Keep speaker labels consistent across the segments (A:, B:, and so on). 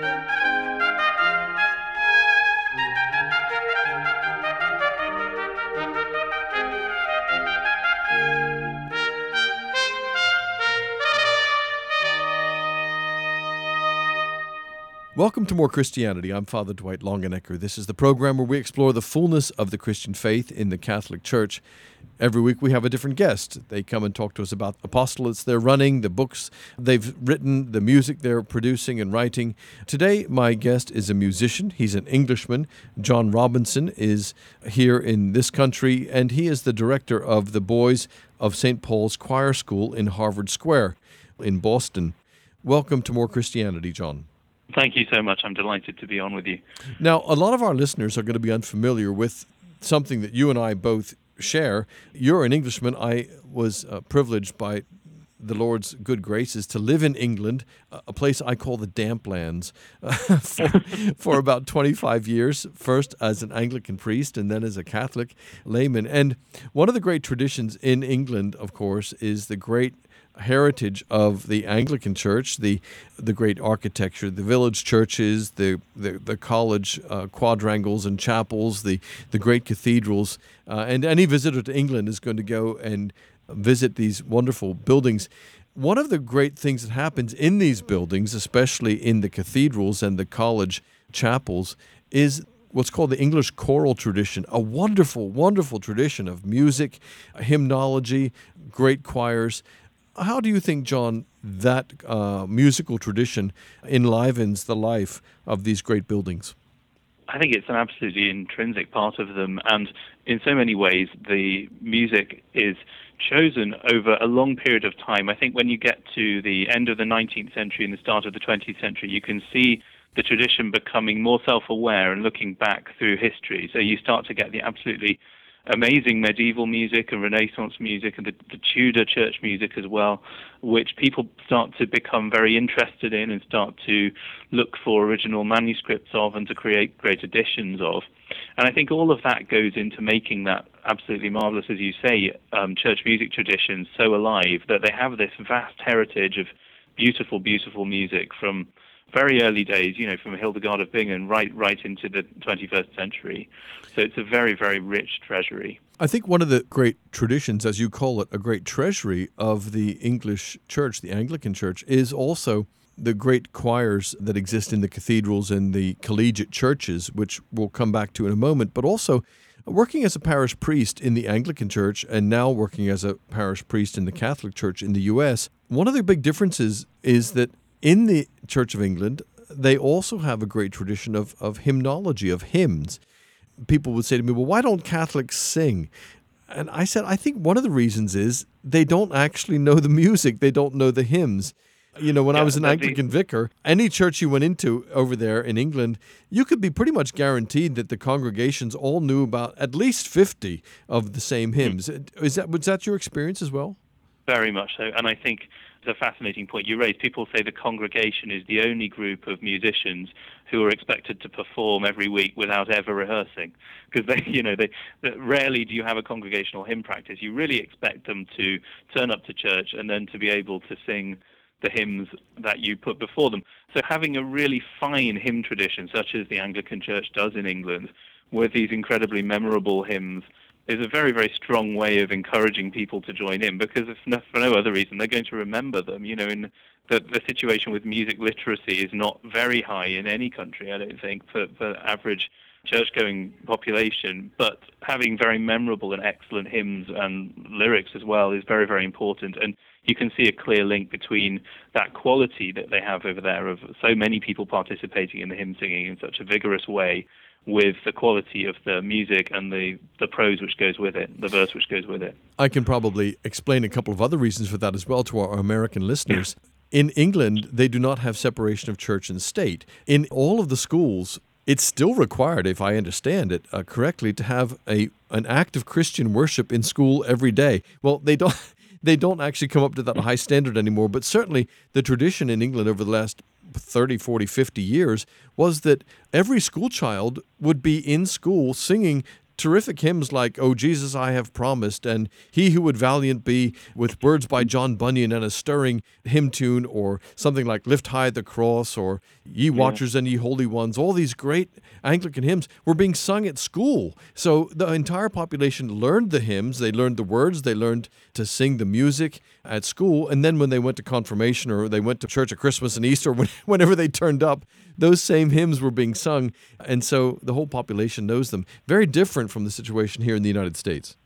A: thank you. Welcome to More Christianity. I'm Father Dwight Longenecker. This is the program where we explore the fullness of the Christian faith in the Catholic Church. Every week we have a different guest. They come and talk to us about apostolates they're running, the books they've written, the music they're producing and writing. Today, my guest is a musician. He's an Englishman. John Robinson is here in this country, and he is the director of the Boys of St. Paul's Choir School in Harvard Square in Boston. Welcome to More Christianity, John.
B: Thank you so much. I'm delighted to be on with you.
A: Now, a lot of our listeners are going to be unfamiliar with something that you and I both share. You're an Englishman. I was uh, privileged by the Lord's good graces to live in England, a place I call the damp lands, uh, for, for about 25 years, first as an Anglican priest and then as a Catholic layman. And one of the great traditions in England, of course, is the great heritage of the Anglican Church, the the great architecture, the village churches, the the, the college uh, quadrangles and chapels, the the great cathedrals, uh, and any visitor to England is going to go and visit these wonderful buildings. One of the great things that happens in these buildings, especially in the cathedrals and the college chapels, is what's called the English choral tradition, a wonderful, wonderful tradition of music, hymnology, great choirs. How do you think, John, that uh, musical tradition enlivens the life of these great buildings?
B: I think it's an absolutely intrinsic part of them, and in so many ways, the music is chosen over a long period of time. I think when you get to the end of the 19th century and the start of the 20th century, you can see the tradition becoming more self aware and looking back through history. So you start to get the absolutely amazing medieval music and Renaissance music and the, the, Tudor church music as well, which people start to become very interested in and start to look for original manuscripts of and to create great editions of. And I think all of that goes into making that absolutely marvelous, as you say, um, church music tradition so alive that they have this vast heritage of beautiful, beautiful music from very early days, you know, from Hildegard of Bingen right right into the 21st century. So it's a very very rich treasury.
A: I think one of the great traditions, as you call it, a great treasury of the English Church, the Anglican Church, is also the great choirs that exist in the cathedrals and the collegiate churches, which we'll come back to in a moment, but also working as a parish priest in the Anglican Church and now working as a parish priest in the Catholic Church in the U.S. One of the big differences is that in the Church of England, they also have a great tradition of, of hymnology, of hymns. People would say to me, Well, why don't Catholics sing? And I said, I think one of the reasons is they don't actually know the music, they don't know the hymns. You know, when yeah, I was an Anglican be... vicar, any church you went into over there in England, you could be pretty much guaranteed that the congregations all knew about at least 50 of the same hmm. hymns. Mm. Is that was that your experience as well?
B: Very much so. And I think it's a fascinating point you raised. People say the congregation is the only group of musicians who are expected to perform every week without ever rehearsing, because they, you know, they, they rarely do you have a congregational hymn practice. You really expect them to turn up to church and then to be able to sing the hymns that you put before them. So having a really fine hymn tradition, such as the Anglican Church does in England, with these incredibly memorable hymns is a very, very strong way of encouraging people to join in because if for no other reason, they're going to remember them. You know, in the, the situation with music literacy is not very high in any country, I don't think, for, for average church-going population, but having very memorable and excellent hymns and lyrics as well is very, very important. And you can see a clear link between that quality that they have over there of so many people participating in the hymn singing in such a vigorous way with the quality of the music and the, the prose which goes with it, the verse which goes with it.
A: I can probably explain a couple of other reasons for that as well to our American listeners. In England, they do not have separation of church and state. In all of the schools, it's still required, if I understand it uh, correctly, to have a an act of Christian worship in school every day. Well, they don't. They don't actually come up to that high standard anymore, but certainly the tradition in England over the last 30, 40, 50 years was that every school child would be in school singing terrific hymns like "Oh Jesus, I Have Promised" and "He Who Would Valiant Be," with words by John Bunyan and a stirring hymn tune, or something like "Lift High the Cross" or "Ye Watchers and Ye Holy Ones." All these great Anglican hymns were being sung at school, so the entire population learned the hymns. They learned the words. They learned to sing the music at school, and then when they went to confirmation or they went to church at Christmas and Easter, whenever they turned up, those same hymns were being sung, and so the whole population knows them. Very different from the situation here in the United States.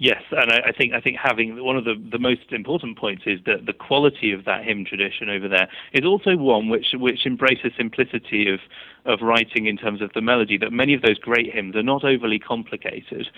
B: Yes, and I, I, think I think having one of the, the most important points is that the quality of that hymn tradition over there is also one which which embraces simplicity of of writing in terms of the melody. That many of those great hymns are not overly complicated,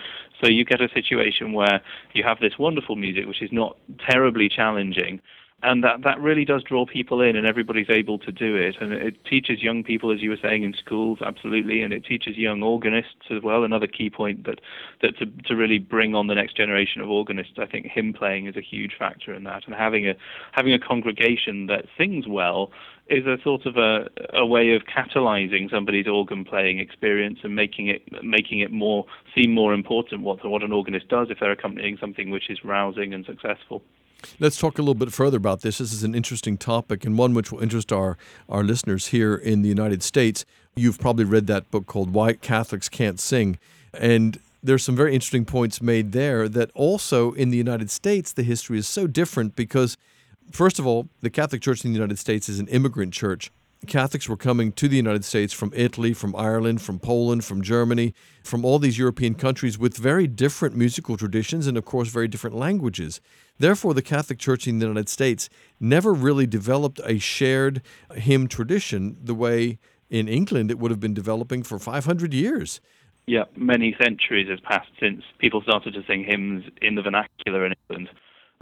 B: so you get a situation where you have this wonderful music which is not terribly challenging, and that that really does draw people in and everybody's able to do it. And it teaches young people as you were saying in schools absolutely. And it teaches young organists as well. Another key point that that to to really bring on the next generation of organists i think hymn playing is a huge factor in that. And having a having a congregation that sings well is a sort of a, a way of catalyzing somebody's organ playing experience and making it making it more seem more important what what an organist does if they're accompanying something which is rousing and successful
A: Let's talk a little bit further about this. This is an interesting topic and one which will interest our, our listeners here in the United States. You've probably read that book called Why Catholics Can't Sing. And there's some very interesting points made there that also in the United States, the history is so different because, first of all, the Catholic Church in the United States is an immigrant church. Catholics were coming to the United States from Italy, from Ireland, from Poland, from Germany, from all these European countries with very different musical traditions and, of course, very different languages. Therefore, the Catholic Church in the United States never really developed a shared hymn tradition the way in England it would have been developing for 500 years.
B: Yeah, many centuries have passed since people started to sing hymns in the vernacular in England.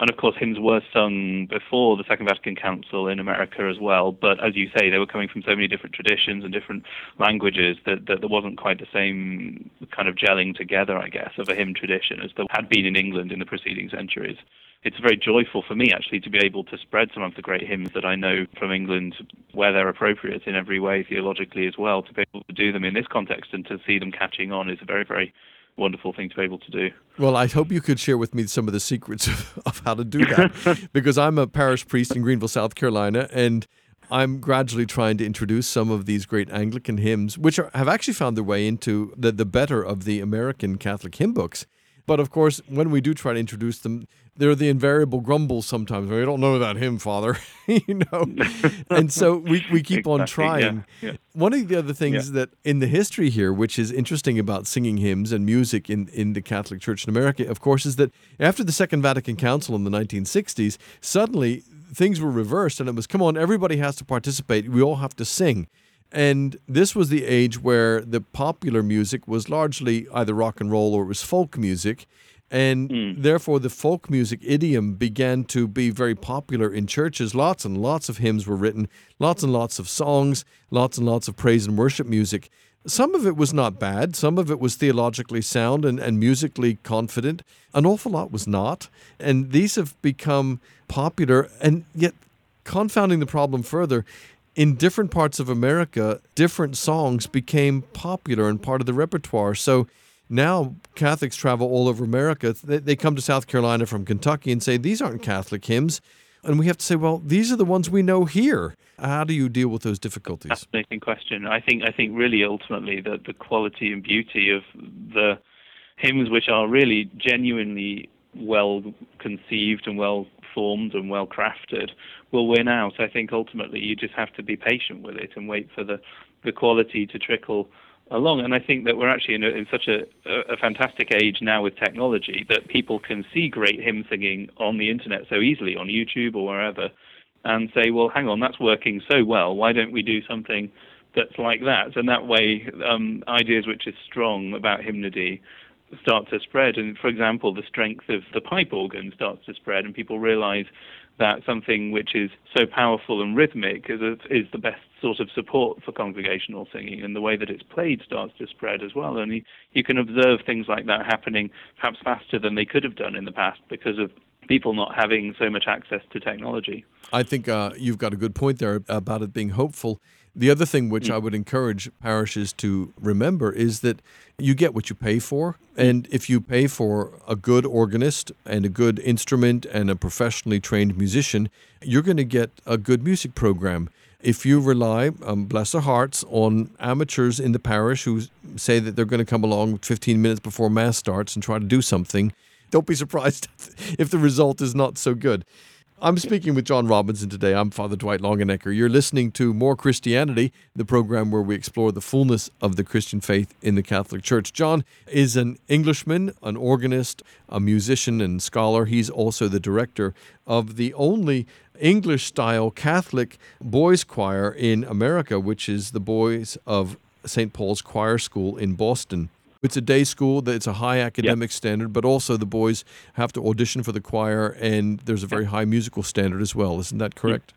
B: And of course, hymns were sung before the Second Vatican Council in America as well. But as you say, they were coming from so many different traditions and different languages that, that there wasn't quite the same kind of gelling together, I guess, of a hymn tradition as there had been in England in the preceding centuries it's very joyful for me actually to be able to spread some of the great hymns that I know from England where they're appropriate in every way theologically as well. To be able to do them in this context and to see them catching on is a very, very wonderful thing to be able to do.
A: Well, I hope you could share with me some of the secrets of, of how to do that because I'm a parish priest in Greenville, South Carolina, and I'm gradually trying to introduce some of these great Anglican hymns, which are, have actually found their way into the, the better of the American Catholic hymn books. But of course, when we do try to introduce them, they're the invariable grumbles sometimes. We don't know that hymn, Father, you know. and so we, we keep exactly, on trying. Yeah, yeah. One of the other things yeah. that in the history here, which is interesting about singing hymns and music in, in the Catholic Church in America, of course, is that after the Second Vatican Council in the 1960s, suddenly things were reversed and it was, come on, everybody has to participate. We all have to sing. And this was the age where the popular music was largely either rock and roll or it was folk music. And mm. therefore, the folk music idiom began to be very popular in churches. Lots and lots of hymns were written, lots and lots of songs, lots and lots of praise and worship music. Some of it was not bad, some of it was theologically sound and, and musically confident. An awful lot was not. And these have become popular, and yet, confounding the problem further, in different parts of America, different songs became popular and part of the repertoire. So now Catholics travel all over America. They, come to South Carolina from Kentucky and say, These aren't Catholic hymns. And we have to say, well, these are the ones we know here. How do you deal with those difficulties?
B: Fascinating question. I think I think really ultimately the the quality and beauty of the hymns which are really genuinely well conceived and well formed and well crafted will win out. I think ultimately you just have to be patient with it and wait for the, the quality to trickle along. And I think that we're actually in, a, in such a, a, fantastic age now with technology that people can see great hymn singing on the internet so easily, on YouTube or wherever, and say, well, hang on, that's working so well. Why don't we do something that's like that? And that way, um, ideas which are strong about hymnody start to spread. And for example, the strength of the pipe organ starts to spread, and people realize that something which is so powerful and rhythmic is, a, is the best sort of support for congregational singing, and the way that it's played starts to spread as well. And you, you can observe things like that happening perhaps faster than they could have done in the past because of people not having so much access to technology.
A: I think uh, you've got a good point there about it being hopeful. The other thing which I would encourage parishes to remember is that you get what you pay for. And if you pay for a good organist and a good instrument and a professionally trained musician, you're going to get a good music program. If you rely, um, bless their hearts, on amateurs in the parish who say that they're going to come along 15 minutes before Mass starts and try to do something, don't be surprised if the result is not so good. I'm speaking with John Robinson today. I'm Father Dwight Longenecker. You're listening to More Christianity, the program where we explore the fullness of the Christian faith in the Catholic Church. John is an Englishman, an organist, a musician, and scholar. He's also the director of the only English style Catholic boys' choir in America, which is the Boys of St. Paul's Choir School in Boston. It's a day school. It's a high academic yep. standard, but also the boys have to audition for the choir, and there's a very high musical standard as well. Isn't that correct?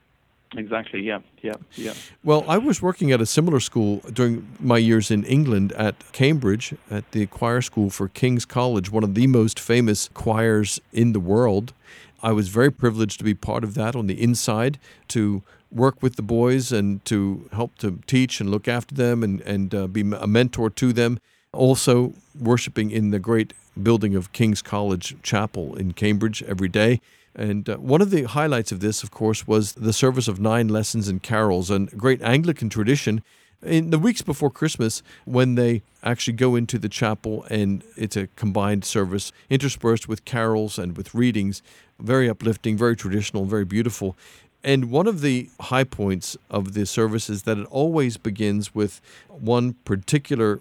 B: Exactly. Yeah. Yeah. Yeah.
A: Well, I was working at a similar school during my years in England at Cambridge at the choir school for King's College, one of the most famous choirs in the world. I was very privileged to be part of that on the inside to work with the boys and to help to teach and look after them and, and uh, be a mentor to them also worshiping in the great building of King's College Chapel in Cambridge every day. And uh, one of the highlights of this, of course, was the service of nine lessons and carols, and great Anglican tradition. In the weeks before Christmas, when they actually go into the chapel and it's a combined service interspersed with carols and with readings, very uplifting, very traditional, very beautiful. And one of the high points of the service is that it always begins with one particular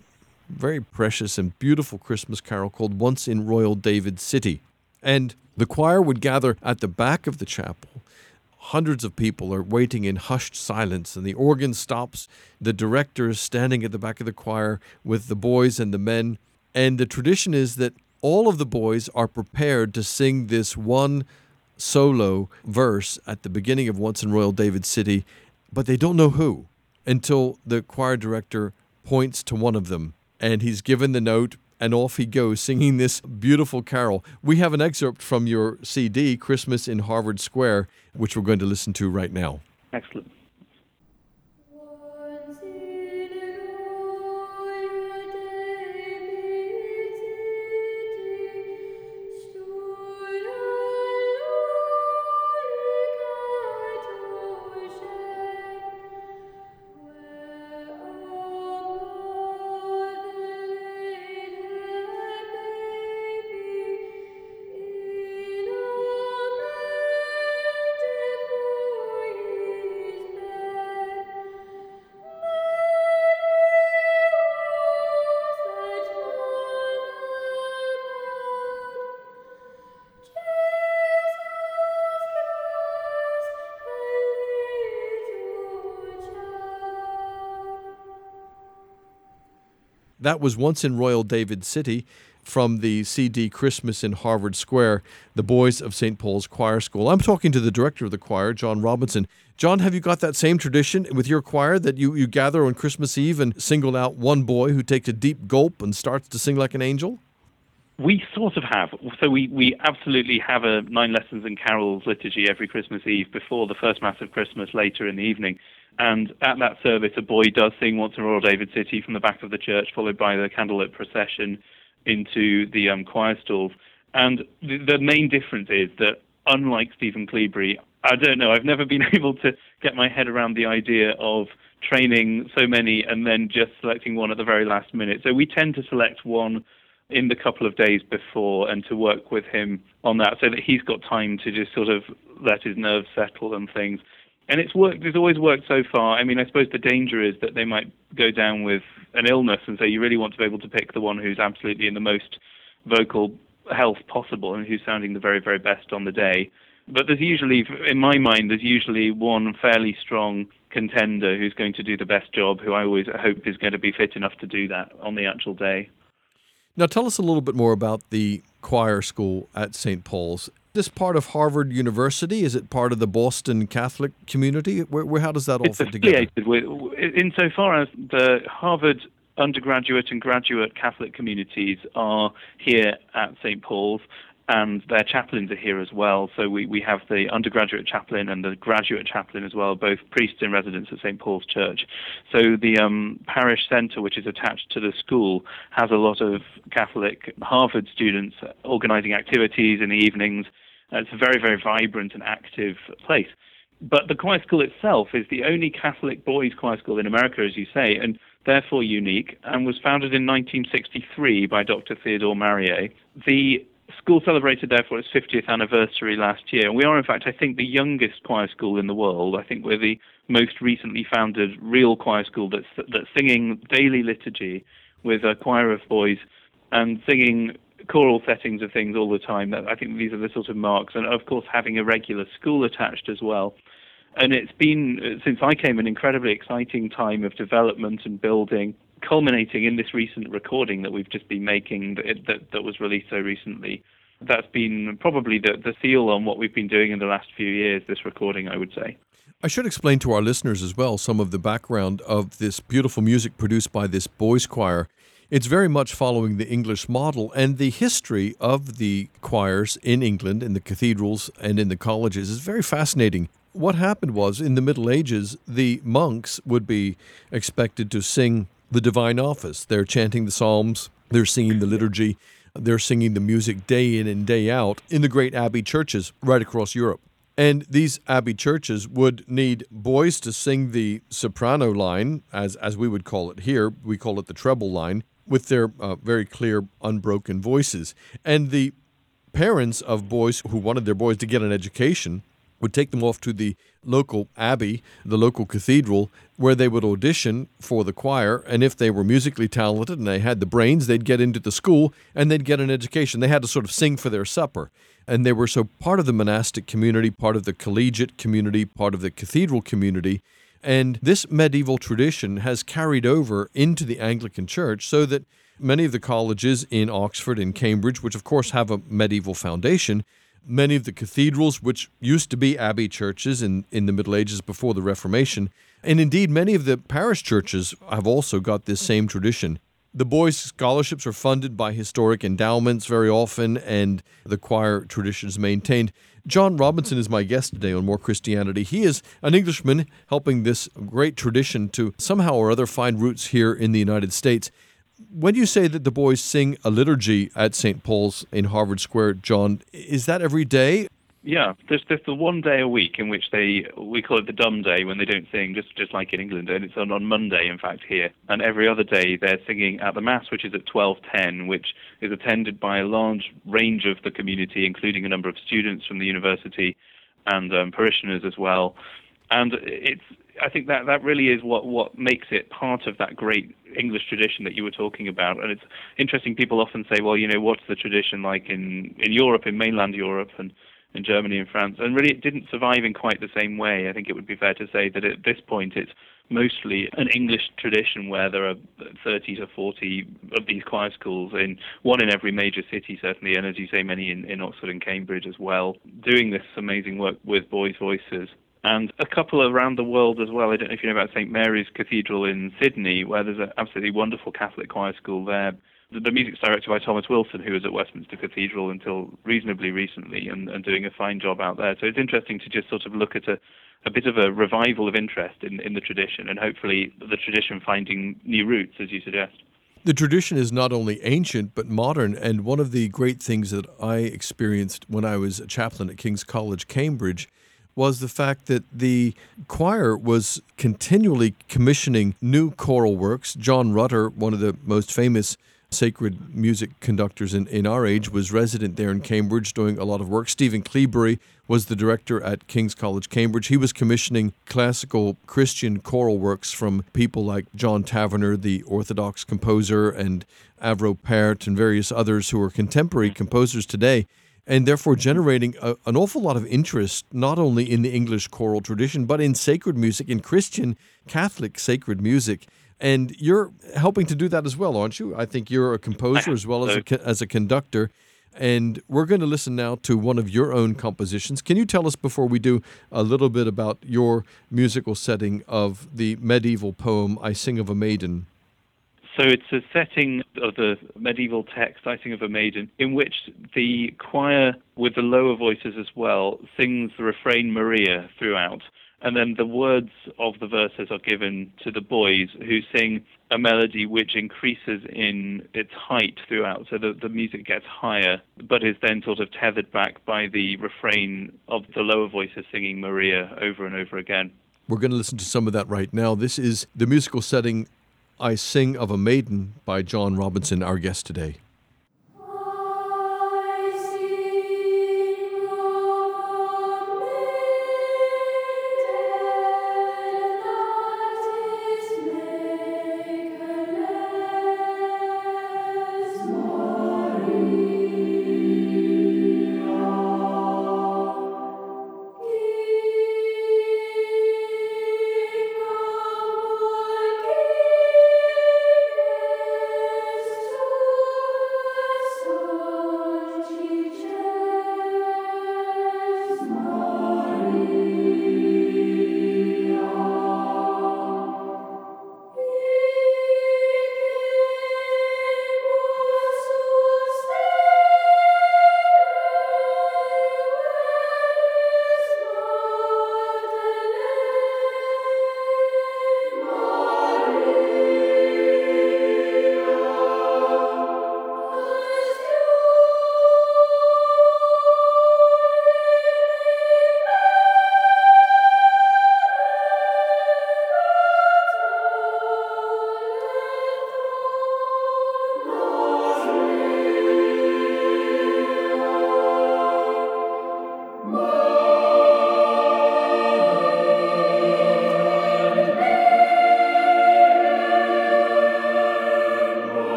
A: very precious and beautiful Christmas carol called Once in Royal David City. And the choir would gather at the back of the chapel. Hundreds of people are waiting in hushed silence, and the organ stops. The director is standing at the back of the choir with the boys and the men. And the tradition is that all of the boys are prepared to sing this one solo verse at the beginning of Once in Royal David City, but they don't know who until the choir director points to one of them and he's given the note and off he goes singing this beautiful carol. We have an excerpt from your CD, Christmas in Harvard Square, which we're going to listen to right now.
B: Excellent.
A: That was once in Royal David City from the CD Christmas in Harvard Square, the Boys of St. Paul's Choir School. I'm talking to the director of the choir, John Robinson. John, have you got that same tradition with your choir that you, you gather on Christmas Eve and single out one boy who takes a deep gulp and starts to sing like an angel?
B: We sort of have. So we, we absolutely have a nine lessons and carols liturgy every Christmas Eve before the first Mass of Christmas later in the evening. And at that service, a boy does sing Once in Royal David City from the back of the church, followed by the candlelit procession into the um, choir stalls. And the, the main difference is that, unlike Stephen Cleobury, I don't know, I've never been able to get my head around the idea of training so many and then just selecting one at the very last minute. So we tend to select one in the couple of days before and to work with him on that so that he's got time to just sort of let his nerves settle and things and it's worked. It's always worked so far. I mean, I suppose the danger is that they might go down with an illness, and so you really want to be able to pick the one who's absolutely in the most vocal health possible and who's sounding the very, very best on the day. But there's usually, in my mind, there's usually one fairly strong contender who's going to do the best job, who I always hope is going to be fit enough to do that on the actual day.
A: Now, tell us a little bit more about the choir school at St. Paul's this part of Harvard University? Is it part of the Boston Catholic community? Where, where how does that all
B: it's
A: fit together?
B: With, insofar as the Harvard undergraduate and graduate Catholic communities are here at St. Paul's, and their chaplains are here as well. So we, we have the undergraduate chaplain and the graduate chaplain as well, both priests in residence at St. Paul's Church. So the um, parish centre, which is attached to the school, has a lot of Catholic Harvard students organising activities in the evenings. It's a very, very vibrant and active place. But the choir school itself is the only Catholic boys' choir school in America, as you say, and therefore unique, and was founded in 1963 by Dr. Theodore Marier. The school celebrated therefore its 50th anniversary last year. We are, in fact, I think, the youngest choir school in the world. I think we're the most recently founded real choir school that's, that's singing daily liturgy with a choir of boys and singing choral settings of things all the time. I think these are the sort of marks. And of course, having a regular school attached as well. And it's been, since I came, an incredibly exciting time of development and building culminating in this recent recording that we've just been making that, that, that was released so recently. That's been probably the, the seal on what we've been doing in the last few years, this recording, I would say.
A: I should explain to our listeners as well some of the background of this beautiful music produced by this boys' choir. It's very much following the English model, and the history of the choirs in England, in the cathedrals and in the colleges, is very fascinating. What happened was in the Middle Ages, the monks would be expected to sing the divine office. They're chanting the Psalms, they're singing the liturgy, they're singing the music day in and day out in the great abbey churches right across Europe. And these abbey churches would need boys to sing the soprano line, as, as we would call it here. We call it the treble line, with their uh, very clear, unbroken voices. And the parents of boys who wanted their boys to get an education would take them off to the local abbey, the local cathedral, where they would audition for the choir. And if they were musically talented and they had the brains, they'd get into the school and they'd get an education. They had to sort of sing for their supper. And they were so part of the monastic community, part of the collegiate community, part of the cathedral community. And this medieval tradition has carried over into the Anglican Church so that many of the colleges in Oxford and Cambridge, which of course have a medieval foundation, Many of the cathedrals, which used to be abbey churches in, in the Middle Ages before the Reformation, and indeed many of the parish churches have also got this same tradition. The boys' scholarships are funded by historic endowments very often, and the choir tradition is maintained. John Robinson is my guest today on More Christianity. He is an Englishman helping this great tradition to somehow or other find roots here in the United States when you say that the boys sing a liturgy at St. Paul's in Harvard Square, John, is that every day?
B: Yeah, there's there's the one day a week in which they we call it the dumb day when they don't sing, just just like in England, and it's on, on Monday, in fact, here. And every other day they're singing at the mass, which is at 12:10, which is attended by a large range of the community, including a number of students from the university and um, parishioners as well. And it's I think that that really is what what makes it part of that great English tradition that you were talking about. And it's interesting. People often say, well, you know, what's the tradition like in in Europe, in mainland Europe, and in Germany and France? And really, it didn't survive in quite the same way. I think it would be fair to say that at this point, it's mostly an English tradition where there are 30 to 40 of these choir schools in one in every major city, certainly, and as you say, many in, in Oxford and Cambridge as well, doing this amazing work with boys' voices and a couple around the world as well. I don't know if you know about St Mary's Cathedral in Sydney, where there's an absolutely wonderful Catholic choir school there. The, music's directed by Thomas Wilson, who was at Westminster Cathedral until reasonably recently and, and doing a fine job out there. So it's interesting to just sort of look at a, a bit of a revival of interest in, in the tradition and hopefully the tradition finding new roots, as you suggest.
A: The tradition is not only ancient but modern, and one of the great things that I experienced when I was a chaplain at King's College, Cambridge, was the fact that the choir was continually commissioning new choral works. John Rutter, one of the most famous sacred music conductors in, in our age, was resident there in Cambridge doing a lot of work. Stephen Cleobury was the director at King's College, Cambridge. He was commissioning classical Christian choral works from people like John Tavener, the Orthodox composer, and Arvo Pärt, and various others who are contemporary composers today and therefore generating a, an awful lot of interest not only in the English choral tradition but in sacred music, in Christian Catholic sacred music. And you're helping to do that as well, aren't you? I think you're a composer as well as a, as a conductor. And we're going to listen now to one of your own compositions. Can you tell us before we do a little bit about your musical setting of the medieval poem I Sing of a Maiden?
B: So it's a setting of the medieval text, I Sing of a Maiden, in which the choir, with the lower voices as well, sings the refrain Maria throughout. And then the words of the verses are given to the boys who sing a melody which increases in its height throughout. So the, the music gets higher, but is then sort of tethered back by the refrain of the lower voices singing Maria over and over again.
A: We're going to listen to some of that right now. This is the musical setting I Sing of a Maiden by John Robinson, our guest today.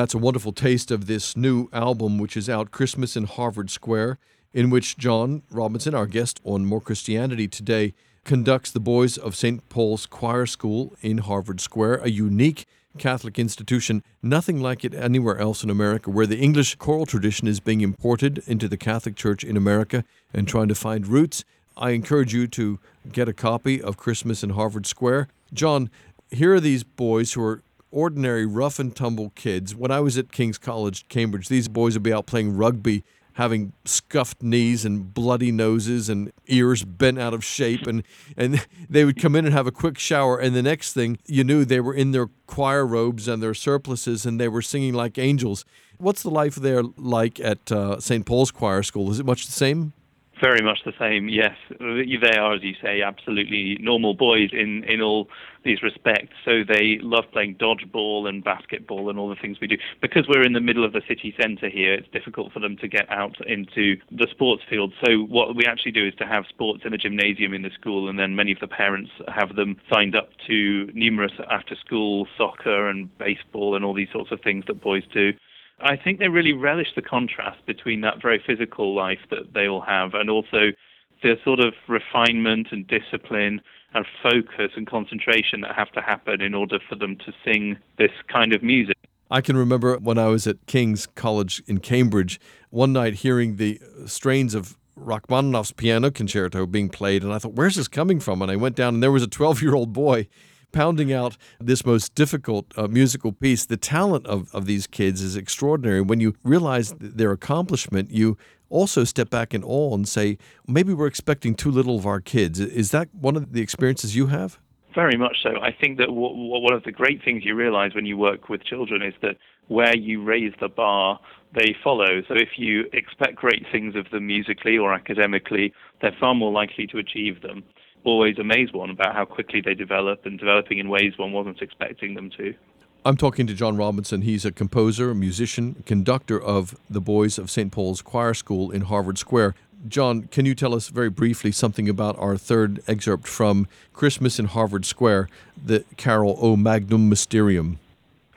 A: That's a wonderful taste of this new album, which is out Christmas in Harvard Square, in which John Robinson, our guest on More Christianity today, conducts the Boys of St. Paul's Choir School in Harvard Square, a unique Catholic institution, nothing like it anywhere else in America, where the English choral tradition is being imported into the Catholic Church in America and trying to find roots. I encourage you to get a copy of Christmas in Harvard Square. John, here are these boys who are ordinary rough and tumble kids. When I was at King's College, Cambridge, these boys would be out playing rugby, having scuffed knees and bloody noses and ears bent out of shape, and and they would come in and have a quick shower, and the next thing you knew, they were in their choir robes and their surplices, and they were singing like angels. What's the life there like at uh, St. Paul's Choir School? Is it much the same?
B: Very much the same, yes. They are, as you say, absolutely normal boys in, in all these respects. So they love playing dodgeball and basketball and all the things we do. Because we're in the middle of the city centre here, it's difficult for them to get out into the sports field. So what we actually do is to have sports in a gymnasium in the school, and then many of the parents have them signed up to numerous after school soccer and baseball and all these sorts of things that boys do. I think they really relish the contrast between that very physical life that they all have and also the sort of refinement and discipline and focus and concentration that have to happen in order for them to sing this kind of music.
A: I can remember when I was at King's College in Cambridge, one night hearing the strains of Rachmaninoff's piano concerto being played, and I thought, where's this coming from? And I went down, and there was a 12 year old boy pounding out this most difficult uh, musical piece. The talent of, of these kids is extraordinary. When you realize their accomplishment, you also step back in awe and say, maybe we're expecting too little of our kids. Is that one of the experiences you have?
B: Very much so. I think that w- w- one of the great things you realize when you work with children is that where you raise the bar, they follow. So if you expect great things of them musically or academically, they're far more likely to achieve them always amaze one about how quickly they develop and developing in ways one wasn't expecting them to.
A: I'm talking to John Robinson. He's a composer, musician, conductor of the Boys of St. Paul's Choir School in Harvard Square. John, can you tell us very briefly something about our third excerpt from Christmas in Harvard Square, the carol O Magnum Mysterium?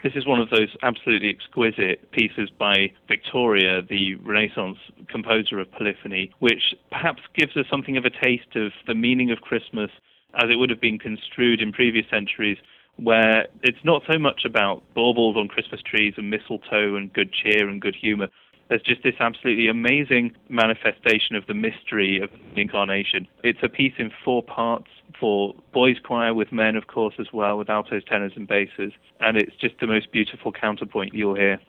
B: This is one of those absolutely exquisite pieces by Victoria, the Renaissance composer of polyphony, which perhaps gives us something of a taste of the meaning of Christmas as it would have been construed in previous centuries, where it's not so much about baubles on Christmas trees and mistletoe and good cheer and good humor. There's just this absolutely amazing manifestation of the mystery of the incarnation. It's a piece in four parts for boys' choir with men, of course, as well, with altos, tenors, and basses. And it's just the most beautiful counterpoint you'll hear.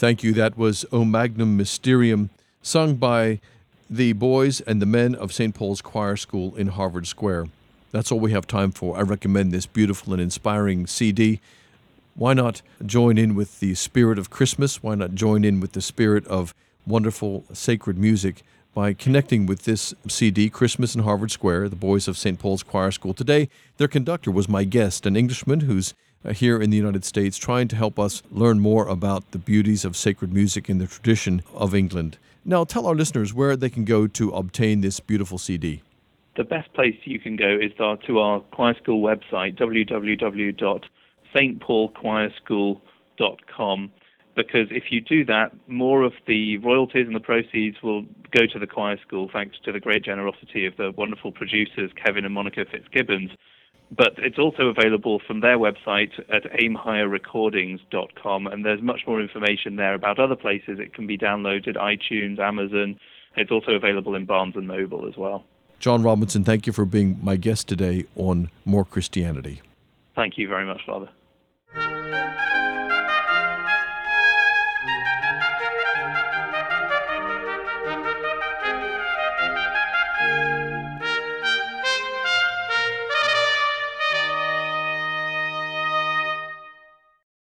A: Thank you. That was O Magnum Mysterium, sung by the boys and the men of St. Paul's Choir School in Harvard Square. That's all we have time for. I recommend this beautiful and inspiring CD. Why not join in with the spirit of Christmas? Why not join in with the spirit of wonderful sacred music by connecting with this CD, Christmas in Harvard Square, the boys of St. Paul's Choir School. Today, their conductor was my guest, an Englishman who's Uh, here in the United States, trying to help us learn more about the beauties of sacred music in the tradition of England. Now, tell our listeners where they can go to obtain this beautiful CD.
B: The best place you can go is to our choir school website, www.stpaulchoirschool.com, because if you do that, more of the royalties and the proceeds will go to the choir school, thanks to the great generosity of the wonderful producers, Kevin and Monica Fitzgibbons but it's also available from their website at aimhigherrecordings.com, and there's much more information there about other places. It can be downloaded, iTunes, Amazon. It's also available in Barnes and Noble as well.
A: John Robinson, thank you for being my guest today on More Christianity.
B: Thank you very much, Father.